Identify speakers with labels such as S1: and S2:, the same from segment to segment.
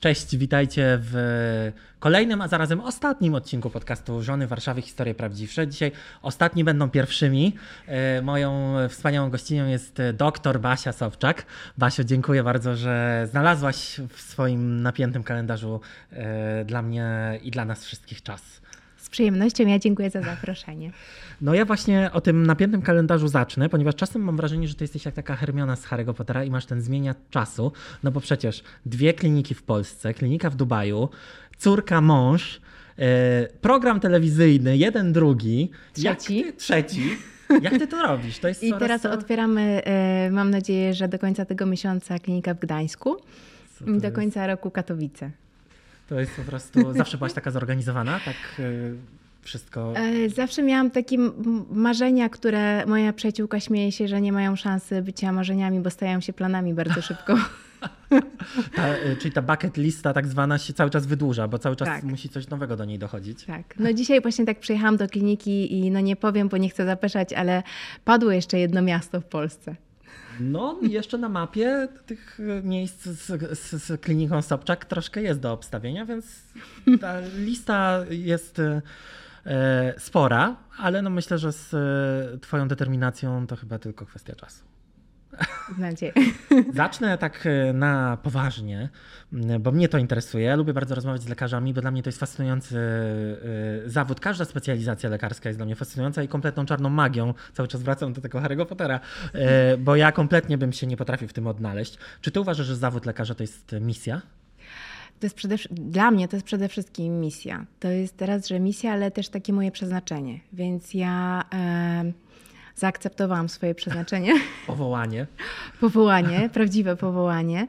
S1: Cześć, witajcie w kolejnym, a zarazem ostatnim odcinku podcastu Żony Warszawy Historie Prawdziwsze. Dzisiaj ostatni będą pierwszymi. E, moją wspaniałą gościnią jest dr Basia Sobczak. Basio, dziękuję bardzo, że znalazłaś w swoim napiętym kalendarzu e, dla mnie i dla nas wszystkich czas.
S2: Przyjemnością, ja dziękuję za zaproszenie.
S1: No ja właśnie o tym napiętym kalendarzu zacznę, ponieważ czasem mam wrażenie, że ty jesteś jak taka Hermiona z Harry'ego Pottera i masz ten zmienia czasu, no bo przecież dwie kliniki w Polsce, klinika w Dubaju, córka, mąż, yy, program telewizyjny, jeden, drugi.
S2: Trzeci.
S1: Jak ty, trzeci. Jak ty to robisz? To
S2: jest I teraz otwieramy, yy, mam nadzieję, że do końca tego miesiąca klinika w Gdańsku i do końca roku Katowice.
S1: To jest po prostu, zawsze byłaś taka zorganizowana, tak y, wszystko?
S2: E, zawsze miałam takie marzenia, które moja przyjaciółka śmieje się, że nie mają szansy bycia marzeniami, bo stają się planami bardzo szybko.
S1: Ta, y, czyli ta bucket lista tak zwana się cały czas wydłuża, bo cały czas tak. musi coś nowego do niej dochodzić.
S2: Tak. No dzisiaj właśnie tak przyjechałam do kliniki i no nie powiem, bo nie chcę zapeszać, ale padło jeszcze jedno miasto w Polsce.
S1: No, jeszcze na mapie tych miejsc z, z, z kliniką Sobczak troszkę jest do obstawienia, więc ta lista jest e, spora, ale no myślę, że z e, Twoją determinacją to chyba tylko kwestia czasu.
S2: Nadzieję.
S1: Zacznę tak e, na poważnie, bo mnie to interesuje. Lubię bardzo rozmawiać z lekarzami, bo dla mnie to jest fascynujący e, zawód. Każda specjalizacja lekarska jest dla mnie fascynująca i kompletną czarną magią. Cały czas wracam do tego Harry'ego Pottera, e, bo ja kompletnie bym się nie potrafił w tym odnaleźć. Czy ty uważasz, że zawód lekarza to jest misja?
S2: To jest przede, dla mnie to jest przede wszystkim misja. To jest teraz, że misja, ale też takie moje przeznaczenie. Więc ja zaakceptowałam swoje przeznaczenie.
S1: Powołanie.
S2: powołanie, prawdziwe powołanie.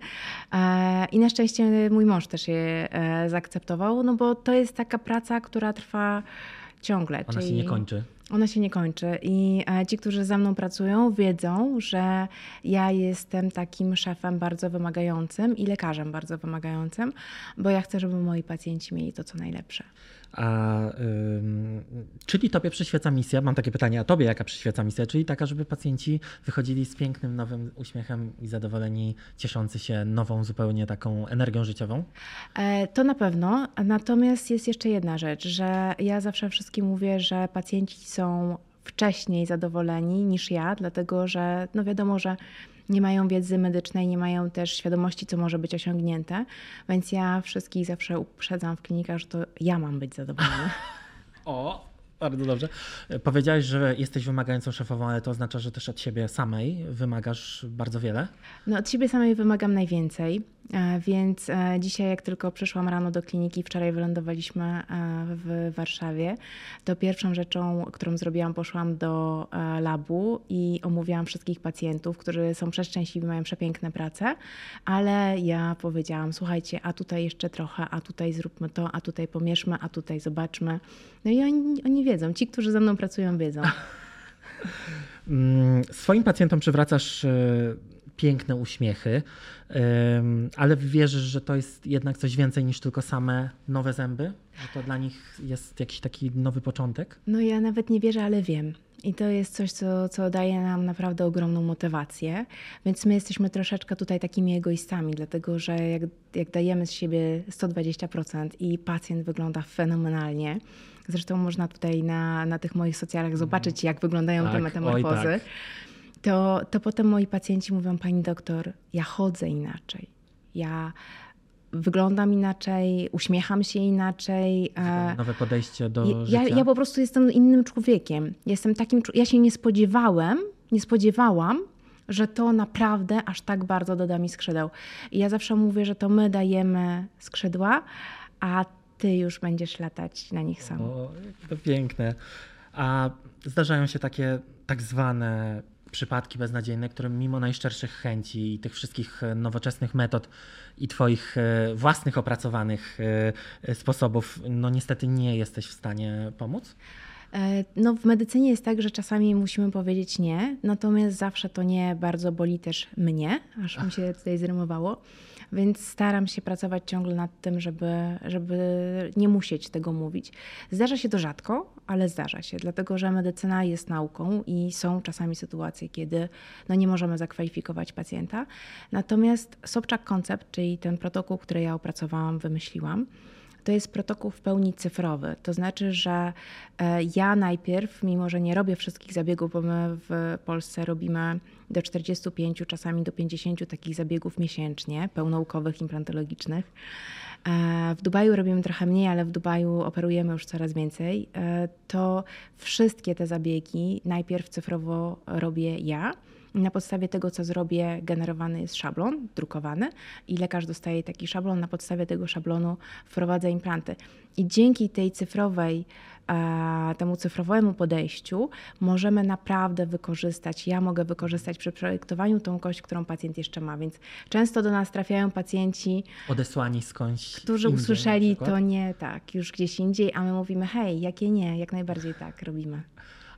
S2: E, I na szczęście mój mąż też je e, zaakceptował, no bo to jest taka praca, która trwa ciągle.
S1: Ona się nie kończy.
S2: Ona się nie kończy i e, ci, którzy ze mną pracują, wiedzą, że ja jestem takim szefem bardzo wymagającym i lekarzem bardzo wymagającym, bo ja chcę, żeby moi pacjenci mieli to, co najlepsze.
S1: A, czyli tobie przyświeca misja, mam takie pytanie, a tobie jaka przyświeca misja? Czyli taka, żeby pacjenci wychodzili z pięknym, nowym uśmiechem i zadowoleni, cieszący się nową, zupełnie taką energią życiową?
S2: E, to na pewno. Natomiast jest jeszcze jedna rzecz, że ja zawsze wszystkim mówię, że pacjenci są wcześniej zadowoleni niż ja, dlatego że no wiadomo, że nie mają wiedzy medycznej, nie mają też świadomości, co może być osiągnięte. Więc ja wszystkich zawsze uprzedzam w klinikach, że to ja mam być zadowolona.
S1: O, bardzo dobrze. Powiedziałeś, że jesteś wymagającą szefową, ale to oznacza, że też od siebie samej wymagasz bardzo wiele?
S2: No, od siebie samej wymagam najwięcej. E, więc e, dzisiaj, jak tylko przyszłam rano do kliniki, wczoraj wylądowaliśmy e, w Warszawie, to pierwszą rzeczą, którą zrobiłam, poszłam do labu i omówiłam wszystkich pacjentów, którzy są przeszczęśliwi, mają przepiękne prace, ale ja powiedziałam: Słuchajcie, a tutaj jeszcze trochę, a tutaj zróbmy to, a tutaj pomierzmy, a tutaj zobaczmy. No i oni, oni wiedzą, ci, którzy ze mną pracują, wiedzą.
S1: Mm, swoim pacjentom przywracasz piękne uśmiechy, ale wierzysz, że to jest jednak coś więcej niż tylko same nowe zęby? Że to dla nich jest jakiś taki nowy początek?
S2: No ja nawet nie wierzę, ale wiem. I to jest coś, co, co daje nam naprawdę ogromną motywację. Więc my jesteśmy troszeczkę tutaj takimi egoistami, dlatego że jak, jak dajemy z siebie 120% i pacjent wygląda fenomenalnie, zresztą można tutaj na, na tych moich socjalach zobaczyć, jak wyglądają tak, te metamorfozy. Oj, tak to, to potem moi pacjenci mówią: Pani doktor, ja chodzę inaczej. Ja wyglądam inaczej, uśmiecham się inaczej.
S1: E, nowe podejście do
S2: ja,
S1: życia.
S2: Ja po prostu jestem innym człowiekiem. Jestem takim, ja się nie spodziewałem, nie spodziewałam, że to naprawdę aż tak bardzo doda mi skrzydeł. I ja zawsze mówię, że to my dajemy skrzydła, a ty już będziesz latać na nich sam. O,
S1: to piękne. A zdarzają się takie tak zwane przypadki beznadziejne, które mimo najszczerszych chęci i tych wszystkich e, nowoczesnych metod i Twoich e, własnych opracowanych e, sposobów, no niestety nie jesteś w stanie pomóc?
S2: E, no, w medycynie jest tak, że czasami musimy powiedzieć nie, natomiast zawsze to nie bardzo boli też mnie, aż mi się tutaj zrymowało. Więc staram się pracować ciągle nad tym, żeby, żeby nie musieć tego mówić. Zdarza się to rzadko, ale zdarza się, dlatego że medycyna jest nauką i są czasami sytuacje, kiedy no nie możemy zakwalifikować pacjenta. Natomiast Sobczak Koncept, czyli ten protokół, który ja opracowałam, wymyśliłam, to jest protokół w pełni cyfrowy. To znaczy, że e, ja najpierw, mimo że nie robię wszystkich zabiegów, bo my w Polsce robimy do 45, czasami do 50 takich zabiegów miesięcznie, pełnaukowych, implantologicznych. E, w Dubaju robimy trochę mniej, ale w Dubaju operujemy już coraz więcej. E, to wszystkie te zabiegi najpierw cyfrowo robię ja. Na podstawie tego, co zrobię, generowany jest szablon drukowany i lekarz dostaje taki szablon. Na podstawie tego szablonu wprowadza implanty. I dzięki tej cyfrowej temu cyfrowemu podejściu możemy naprawdę wykorzystać, ja mogę wykorzystać przy projektowaniu tą kość, którą pacjent jeszcze ma, więc często do nas trafiają pacjenci
S1: odesłani skądś
S2: którzy
S1: indziej,
S2: usłyszeli to nie tak, już gdzieś indziej, a my mówimy hej, jakie nie, jak najbardziej tak robimy.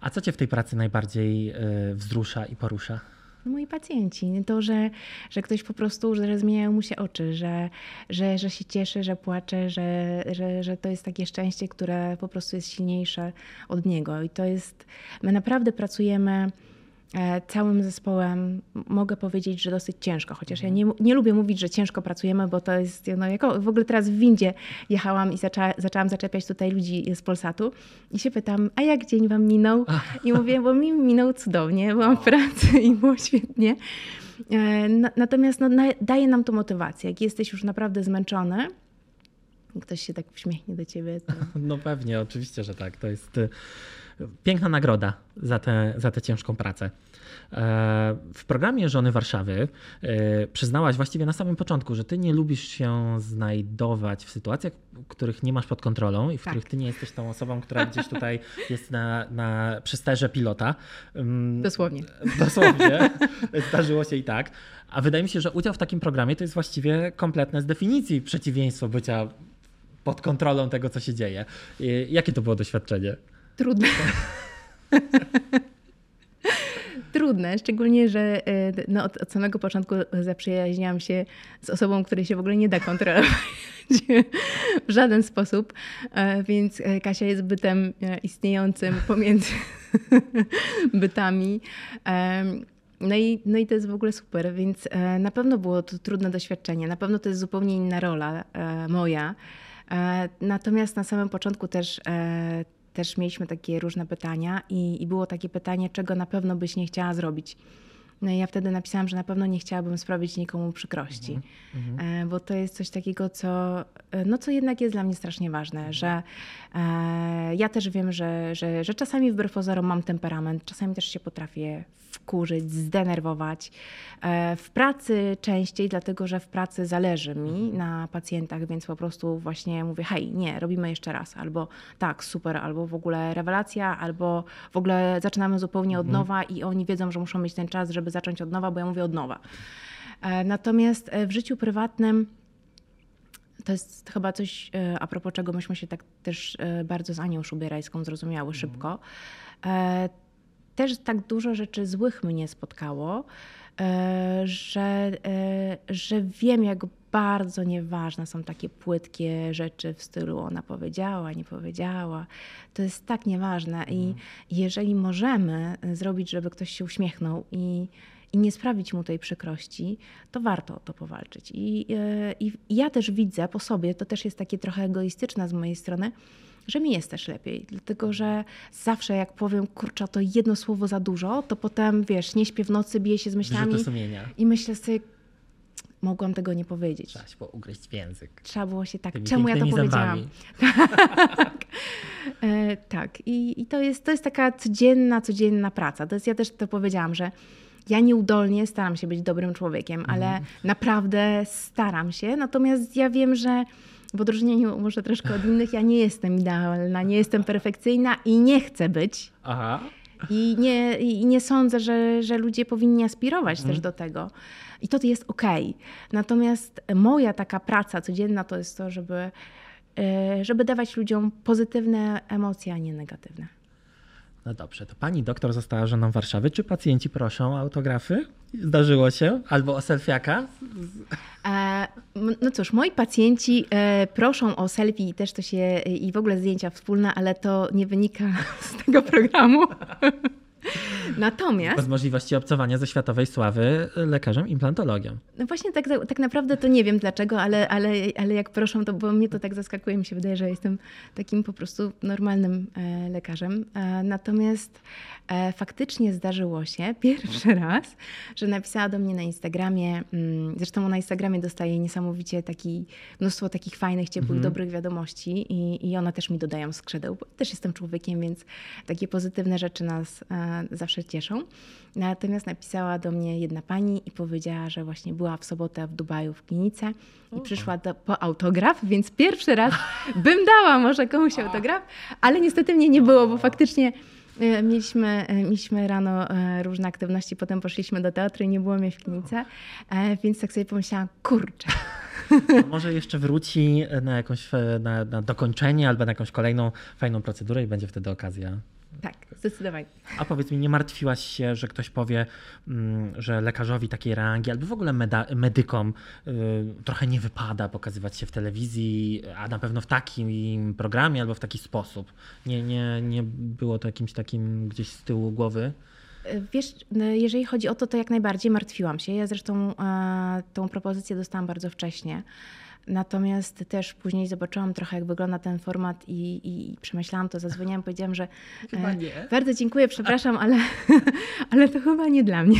S1: A co Cię w tej pracy najbardziej y, wzrusza i porusza?
S2: No moi pacjenci. To, że, że ktoś po prostu, że zmieniają mu się oczy, że, że, że się cieszy, że płacze, że, że, że to jest takie szczęście, które po prostu jest silniejsze od niego. I to jest, my naprawdę pracujemy całym zespołem mogę powiedzieć, że dosyć ciężko, chociaż ja nie, nie lubię mówić, że ciężko pracujemy, bo to jest, no jako, w ogóle teraz w windzie jechałam i zaczęła, zaczęłam zaczepiać tutaj ludzi z Polsatu i się pytam, a jak dzień wam minął? I mówię, bo mi minął cudownie, byłam w pracy i było świetnie. E, natomiast no, daje nam to motywację. Jak jesteś już naprawdę zmęczony, ktoś się tak uśmiechnie do ciebie. To...
S1: No pewnie, oczywiście, że tak. To jest piękna nagroda za tę za ciężką pracę. E, w programie Żony Warszawy e, przyznałaś właściwie na samym początku, że ty nie lubisz się znajdować w sytuacjach, których nie masz pod kontrolą i w tak. których ty nie jesteś tą osobą, która gdzieś tutaj jest na, na przysterze pilota.
S2: Dosłownie.
S1: Dosłownie. Zdarzyło się i tak. A wydaje mi się, że udział w takim programie to jest właściwie kompletne z definicji przeciwieństwo bycia pod kontrolą tego, co się dzieje. Jakie to było doświadczenie?
S2: Trudne. Trudne, szczególnie, że e, no, od, od, samego początku zaprzyjaźniałam się z osobą, której się w ogóle nie da kontrolować w żaden sposób, e, więc e, Kasia jest bytem istniejącym pomiędzy bytami. No i, no i to jest w ogóle super, więc na pewno było to trudne doświadczenie, na pewno to jest zupełnie inna rola moja. Natomiast na samym początku też też mieliśmy takie różne pytania i, i było takie pytanie, czego na pewno byś nie chciała zrobić. No i ja wtedy napisałam, że na pewno nie chciałabym sprawić nikomu przykrości, mm -hmm. bo to jest coś takiego, co, e, no, co jednak jest dla mnie strasznie ważne, -hmm. że e, ja też wiem, że, że, że czasami wbrew pozorom mam temperament, czasami też się potrafię wkurzyć, zdenerwować. E, w pracy częściej, dlatego że w pracy zależy mi mhm. na pacjentach, więc po prostu właśnie mówię, hej, nie, robimy jeszcze raz, albo tak, super, albo w ogóle rewelacja, albo w ogóle zaczynamy zupełnie od mhm. nowa i oni wiedzą, że muszą mieć ten czas, żeby zacząć od nowa, bo ja mówię od nowa. E, natomiast e, w życiu prywatnym to jest chyba coś, a propos czego myśmy się tak też bardzo z Anią Szubierajską zrozumiały mhm. szybko też tak dużo rzeczy złych mnie spotkało, e, że, e, że wiem, jak bardzo nieważne są takie płytkie rzeczy w stylu ona powiedziała, nie powiedziała. To jest tak nieważne i mhm. jeżeli możemy zrobić, żeby ktoś się uśmiechnął i, i nie sprawić mu tej przykrości, to warto o to powalczyć. I, e, I ja też widzę po sobie, to też jest takie trochę egoistyczne z mojej strony, że mi jest też lepiej, dlatego że zawsze jak powiem, kurczę, to jedno słowo za dużo, to potem, wiesz, nie śpię w nocy, biję się z myślami i myślę sobie, mogłam tego nie powiedzieć.
S1: Trzeba się było ugryźć w język.
S2: Trzeba było się tak, Tymi czemu ja to powiedziałam? tak, e, tak. I, i to, jest, to jest taka codzienna, codzienna praca. To jest, ja też to powiedziałam, że ja nieudolnie staram się być dobrym człowiekiem, ale mhm. naprawdę staram się, natomiast ja wiem, że w odróżnieniu może troszkę od innych, ja nie jestem idealna, nie jestem perfekcyjna i nie chcę być. Aha. I nie, i nie sądzę, że, że ludzie powinni aspirować mhm. też do tego. I to jest okej. Okay. Natomiast moja taka praca codzienna to jest to, żeby, e, żeby dawać ludziom pozytywne emocje, a nie negatywne.
S1: No dobrze, to pani doktor została żoną Warszawy. Czy pacjenci proszą o autografy? Zdarzyło się? Albo o selfiaka?
S2: E, no cóż, moi pacjenci e, proszą o selfie i też to się i w ogóle zdjęcia wspólne, ale to nie wynika z tego programu. Natomiast.
S1: Bez możliwości obcowania ze światowej sławy lekarzem implantologiem.
S2: No właśnie tak, tak naprawdę to nie wiem dlaczego, ale, ale, ale jak proszę, to bo mnie to tak zaskakuje, mi się wydaje, że jestem takim po prostu normalnym e, lekarzem. E, natomiast faktycznie zdarzyło się pierwszy raz, że napisała do mnie na Instagramie, mm, zresztą na Instagramie dostaje niesamowicie taki, mnóstwo takich fajnych, ciepłych, mhm. dobrych wiadomości i, i one też mi dodają skrzydeł, bo też jestem człowiekiem, więc takie pozytywne rzeczy nas zawsze cieszą. Natomiast napisała do mnie jedna pani i powiedziała, że właśnie była w sobotę w Dubaju w klinice i przyszła do, po autograf, więc pierwszy raz bym dała może komuś autograf, ale niestety mnie nie było, bo faktycznie e, Mieliśmy, e, mieliśmy rano e, różne aktywności, potem poszliśmy do teatru i nie było mnie w klinice, więc tak sobie pomyślałam, kurczę.
S1: może jeszcze wróci na jakąś na, na dokończenie albo na jakąś kolejną fajną procedurę i będzie wtedy okazja
S2: tak, zdecydowanie.
S1: A powiedz mi, nie martwiłaś się, że ktoś powie, mm, że lekarzowi takiej rangi albo w ogóle medykom y, trochę nie wypada pokazywać się w telewizji, a na pewno w takim programie albo w taki sposób. Nie, nie, nie było to jakimś takim gdzieś z tyłu głowy?
S2: Wiesz, no, jeżeli chodzi o to, to jak najbardziej martwiłam się. Ja zresztą e, tą propozycję dostałam bardzo wcześnie. Natomiast też później zobaczyłam trochę, jak wygląda ten format i, i przemyślałam to, zadzwoniłam, powiedziałam, że e, bardzo dziękuję, przepraszam, ale, ale to chyba nie dla mnie.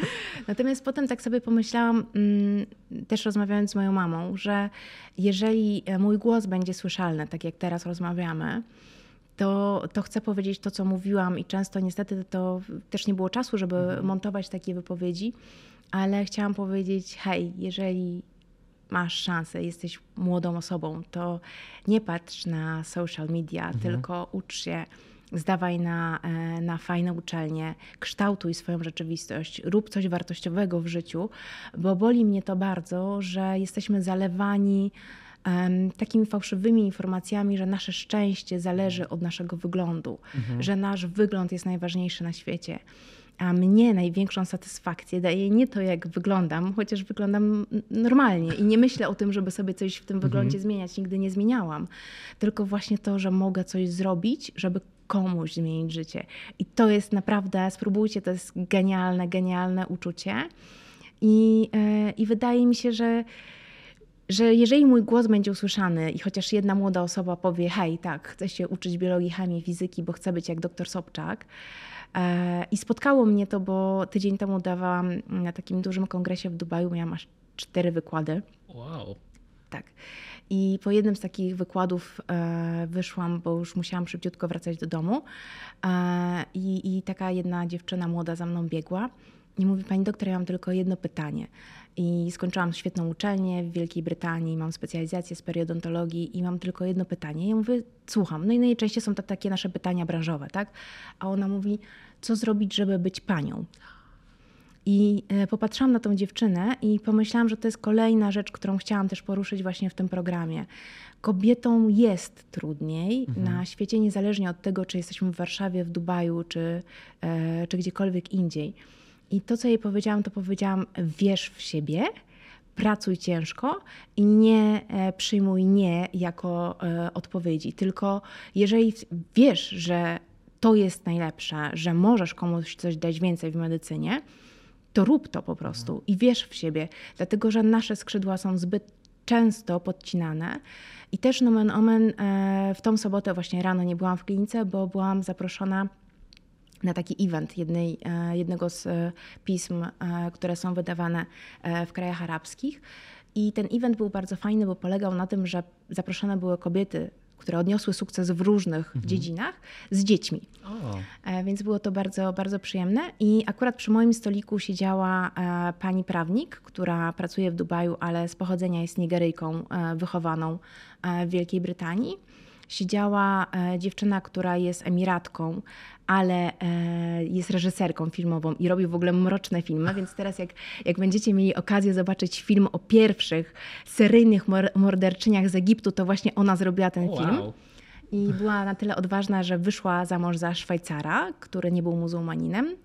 S2: Natomiast potem tak sobie pomyślałam, mm, też rozmawiając z moją mamą, że jeżeli mój głos będzie słyszalny, tak jak teraz rozmawiamy, to, to chcę powiedzieć to, co mówiłam i często niestety to też nie było czasu, żeby mhm. montować takie wypowiedzi, ale chciałam powiedzieć, hej, jeżeli masz szansę, jesteś młodą osobą, to nie patrz na social media, mhm. tylko ucz się, zdawaj na, e, na fajne uczelnie, kształtuj swoją rzeczywistość, rób coś wartościowego w życiu, bo boli mnie to bardzo, że jesteśmy zalewani um, takimi fałszywymi informacjami, że nasze szczęście zależy od naszego wyglądu, mhm. że nasz wygląd jest najważniejszy na świecie. A mnie największą satysfakcję daje nie to, jak wyglądam, chociaż wyglądam normalnie i nie myślę o tym, żeby sobie coś w tym mhm. wyglądzie zmieniać, nigdy nie zmieniałam. Tylko właśnie to, że mogę coś zrobić, żeby komuś zmienić życie. I to jest naprawdę, spróbujcie, to jest genialne, genialne uczucie. I, yy, i wydaje mi się, że że jeżeli mój głos będzie usłyszany i chociaż jedna młoda osoba powie, hej, tak, chcę się uczyć biologii, chemii, fizyki, bo chcę być jak doktor Sobczak, I spotkało mnie to, bo tydzień temu dawałam na takim dużym kongresie w Dubaju, miałam aż cztery wykłady.
S1: Wow.
S2: Tak. I po jednym z takich wykładów e, wyszłam, bo już musiałam szybciutko wracać do domu. E, I, I taka jedna dziewczyna młoda za mną biegła i mówi: Pani doktor, ja mam tylko jedno pytanie. I skończyłam świetną uczelnię w Wielkiej Brytanii, mam specjalizację z periodontologii i mam tylko jedno pytanie. Ja mówię, słucham. No i najczęściej są to takie nasze pytania branżowe, tak? A ona mówi, co zrobić, żeby być panią? I e, popatrzyłam na tą dziewczynę i pomyślałam, że to jest kolejna rzecz, którą chciałam też poruszyć właśnie w tym programie. Kobietom jest trudniej mhm. na świecie, niezależnie od tego, czy jesteśmy w Warszawie, w Dubaju, czy, e, czy gdziekolwiek indziej i to, co jej powiedziałam, to powiedziałam: wierz w siebie, pracuj ciężko i nie e, przyjmuj nie jako e, odpowiedzi. Tylko jeżeli wiesz, że to jest najlepsze, że możesz komuś coś dać więcej w medycynie, to rób to po prostu i wierz w siebie, dlatego że nasze skrzydła są zbyt często podcinane. I też nomen omen e, w tą sobotę właśnie rano nie byłam w klinice, bo byłam zaproszona na taki event jednej, e, jednego z e, pism, e, które są wydawane w krajach arabskich. I ten event był bardzo fajny, bo polegał na tym, że zaproszone były kobiety, które odniosły sukces w różnych mhm. dziedzinach, z dziećmi. O. Więc było to bardzo, bardzo przyjemne. I akurat przy moim stoliku siedziała pani prawnik, która pracuje w Dubaju, ale z pochodzenia jest Nigeryjką wychowaną w Wielkiej Brytanii siedziała dziewczyna, która jest emiratką, ale e, jest reżyserką filmową i robi w ogóle mroczne filmy, więc teraz jak, jak będziecie mieli okazję zobaczyć film o pierwszych seryjnych morderczyniach z Egiptu, to właśnie ona zrobiła ten wow. film. I była na tyle odważna, że wyszła za mąż za Szwajcara, który nie był muzułmaninem.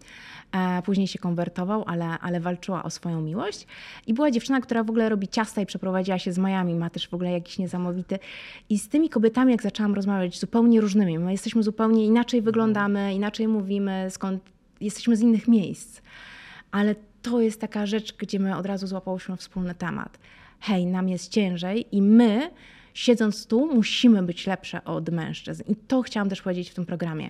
S2: Później się konwertował, ale, ale walczyła o swoją miłość. I była dziewczyna, która w ogóle robi ciasta i przeprowadziła się z Miami. Ma też w ogóle jakiś niesamowity. I z tymi kobietami, jak zaczęłam rozmawiać, zupełnie różnymi. My jesteśmy zupełnie inaczej wyglądamy, inaczej mówimy, skąd jesteśmy z innych miejsc. Ale to jest taka rzecz, gdzie my od razu złapałyśmy wspólny temat. Hej, nam jest ciężej i my, siedząc tu, musimy być lepsze od mężczyzn. I to chciałam też powiedzieć w tym programie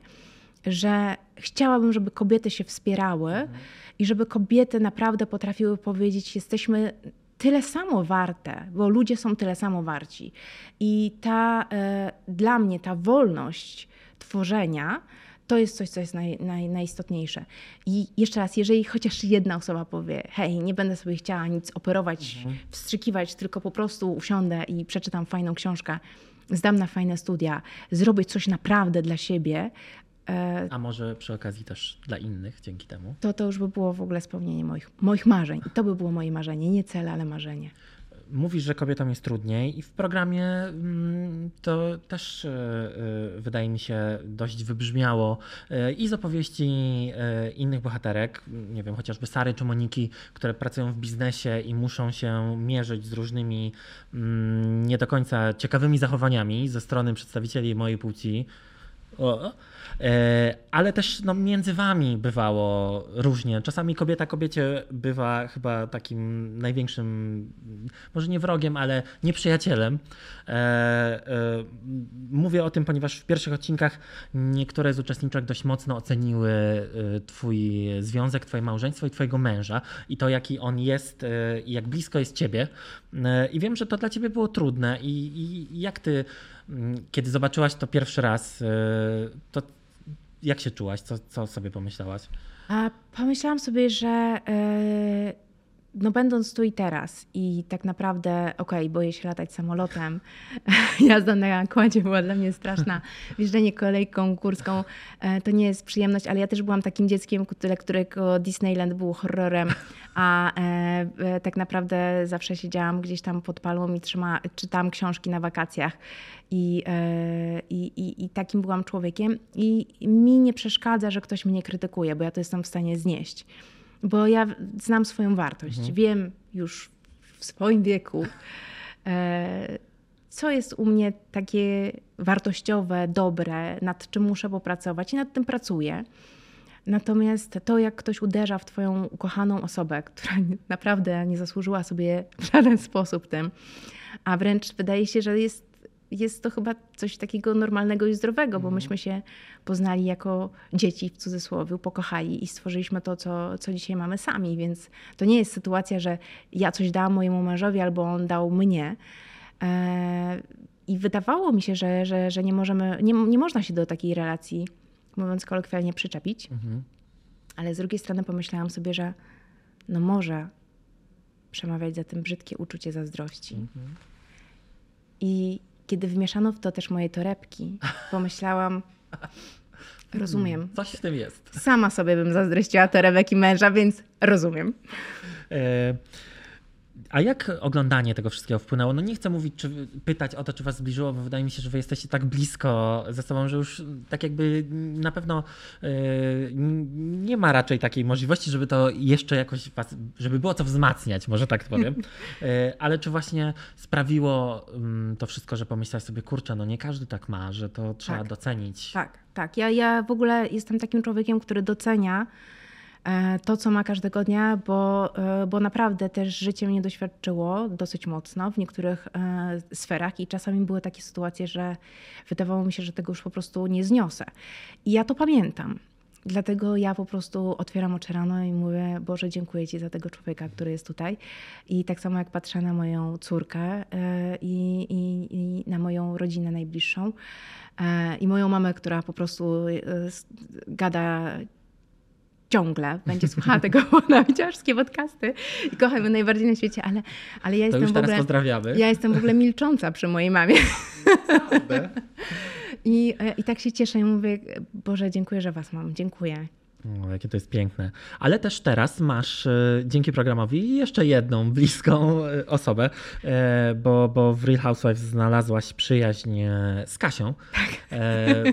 S2: że chciałabym, żeby kobiety się wspierały mhm. i żeby kobiety naprawdę potrafiły powiedzieć: Jesteśmy tyle samo warte, bo ludzie są tyle samo warci. I ta, e, dla mnie ta wolność tworzenia to jest coś, co jest naj, naj, najistotniejsze. I jeszcze raz, jeżeli chociaż jedna osoba powie, hej, nie będę sobie chciała nic operować, mhm. wstrzykiwać, tylko po prostu usiądę i przeczytam fajną książkę, zdam na fajne studia, zrobię coś naprawdę dla siebie,
S1: A może przy okazji też dla innych dzięki temu?
S2: To to już by było w ogóle spełnienie moich, moich marzeń. I to by było moje marzenie, nie cel, ale marzenie.
S1: Mówisz, że kobietom jest trudniej i w programie mm, to też e, e, wydaje mi się dość wybrzmiało i z opowieści innych bohaterek, nie wiem, chociażby Sary czy Moniki, które pracują w biznesie i muszą się mierzyć z różnymi mm, nie do końca ciekawymi zachowaniami ze strony przedstawicieli mojej płci. O, E, ale też no, między wami bywało różnie. Czasami kobieta kobiecie bywa chyba takim największym, może nie wrogiem, ale nieprzyjacielem. E, e, mówię o tym, ponieważ w pierwszych odcinkach niektóre z uczestniczek dość mocno oceniły twój związek, twoje małżeństwo i twojego męża i to, jaki on jest i jak blisko jest ciebie. I wiem, że to dla ciebie było trudne i, i jak ty kiedy zobaczyłaś to pierwszy raz, to jak się czułaś? Co, co sobie pomyślałaś?
S2: A pomyślałam sobie, że yy, no będąc tu i teraz i tak naprawdę, okej, okay, boję się latać samolotem, jazda na kładzie była dla mnie straszna, wjeżdżanie kolejką górską yy, to nie jest przyjemność, ale ja też byłam takim dzieckiem, które, którego Disneyland był horrorem, a yy, tak naprawdę zawsze siedziałam gdzieś tam pod palmą i trzyma, czytałam książki na wakacjach E, I, i, I, takim byłam człowiekiem. I mi nie przeszkadza, że ktoś mnie krytykuje, bo ja to jestem w stanie znieść. Bo ja znam swoją wartość. Mhm. Wiem już w swoim wieku, e, co jest u mnie takie wartościowe, dobre, nad czym muszę popracować i nad tym pracuję. Natomiast to, jak ktoś uderza w Twoją ukochaną osobę, która naprawdę nie zasłużyła sobie w żaden sposób tym, a wręcz wydaje się, że jest jest to chyba coś takiego normalnego i zdrowego, bo mhm. myśmy się poznali jako dzieci w cudzysłowie, pokochali i stworzyliśmy to, co, co dzisiaj mamy sami, więc to nie jest sytuacja, że ja coś dałam mojemu mężowi albo on dał mnie. E, I wydawało mi się, że, że, że nie, możemy, nie, nie można się do takiej relacji, mówiąc kolokwialnie, przyczepić. Mhm. Ale z drugiej strony pomyślałam sobie, że no może przemawiać za tym brzydkie uczucie zazdrości. Mhm. I kiedy wmieszano w to też moje torebki, pomyślałam, rozumiem. Hmm,
S1: coś w tym jest.
S2: Sama sobie bym zazdrościła torebek i męża, więc rozumiem. E
S1: a jak oglądanie tego wszystkiego wpłynęło? No nie chcę mówić, czy pytać o to, czy was zbliżyło, bo wydaje mi się, że wy jesteście tak blisko ze sobą, że już tak jakby na pewno yy, nie ma raczej takiej możliwości, żeby to jeszcze jakoś was, żeby było co wzmacniać, może tak powiem. Yy, ale czy właśnie sprawiło yy, to wszystko, że pomyślałeś sobie, kurczę, no nie każdy tak ma, że to trzeba
S2: tak,
S1: docenić.
S2: Tak, tak. Ja, ja w ogóle jestem takim człowiekiem, który docenia to, co ma każdego dnia, bo, e, bo naprawdę też życie mnie doświadczyło dosyć mocno w niektórych e, sferach i czasami były takie sytuacje, że wydawało mi się, że tego już po prostu nie zniosę. I ja to pamiętam. Dlatego ja po prostu otwieram oczy rano i mówię: Boże, dziękuję Ci za tego człowieka, który jest tutaj. I tak samo jak patrzę na moją córkę i, i, i na moją rodzinę najbliższą i moją mamę, która po prostu gada ciągle będzie słuchała tego, bo ona wszystkie podcasty i kocham ją najbardziej na świecie, ale, ale ja to jestem
S1: w ogóle... pozdrawiamy.
S2: Ja jestem w ogóle milcząca przy mojej mamie. I, I tak się cieszę i mówię, Boże, dziękuję, że was mam, dziękuję.
S1: O, jakie to jest piękne. Ale też teraz masz e, dzięki programowi jeszcze jedną bliską e, osobę, e, bo, bo w Real Housewives znalazłaś przyjaźń e, z Kasią. E,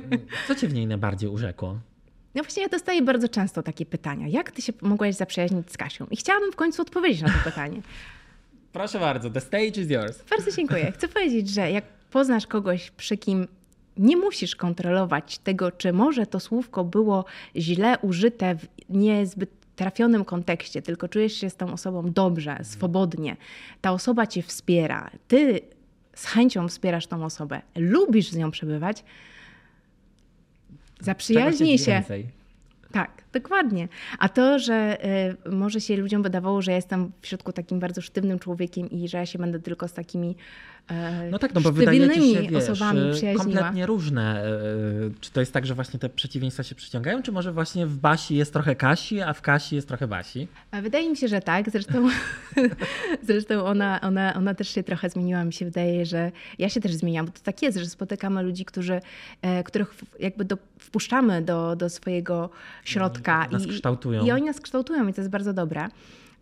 S1: co cię w niej najbardziej urzekło?
S2: No właśnie ja dostaję bardzo często takie pytania. Jak ty się mogłaś zaprzyjaźnić z Kasią? I chciałabym w końcu odpowiedzieć na to pytanie.
S1: Proszę bardzo, the stage is yours.
S2: Bardzo dziękuję. Chcę powiedzieć, że jak poznasz kogoś, przy kim nie musisz kontrolować tego, czy może to słówko było źle użyte w niezbyt trafionym kontekście, tylko czujesz się z tą osobą dobrze, swobodnie. Ta osoba cię wspiera. Ty z chęcią wspierasz tą osobę, lubisz z nią przebywać, zaprzyjaźnij się.
S1: więcej?
S2: Tak, dokładnie. A to, że y, może się ludziom wydawało, że ja jestem w środku takim bardzo sztywnym człowiekiem i że ja się będę tylko z takimi e,
S1: No tak, no bo wydaje ci się, wiesz,
S2: osobami
S1: e,
S2: przyjaźniła.
S1: kompletnie różne. E, Czy to jest tak, że właśnie te przeciwieństwa się przyciągają, czy może właśnie w Basi jest trochę Kasi, a w Kasi jest trochę Basi?
S2: Wydaje mi się, że tak. Zresztą, zresztą ona, ona, ona też się trochę zmieniła. Mi się wydaje, że ja się też zmieniłam, bo to tak jest, że spotykamy ludzi, którzy, e, których jakby do, wpuszczamy do, do swojego środka.
S1: Nas kształtują.
S2: I oni nas kształtują i to jest bardzo dobre.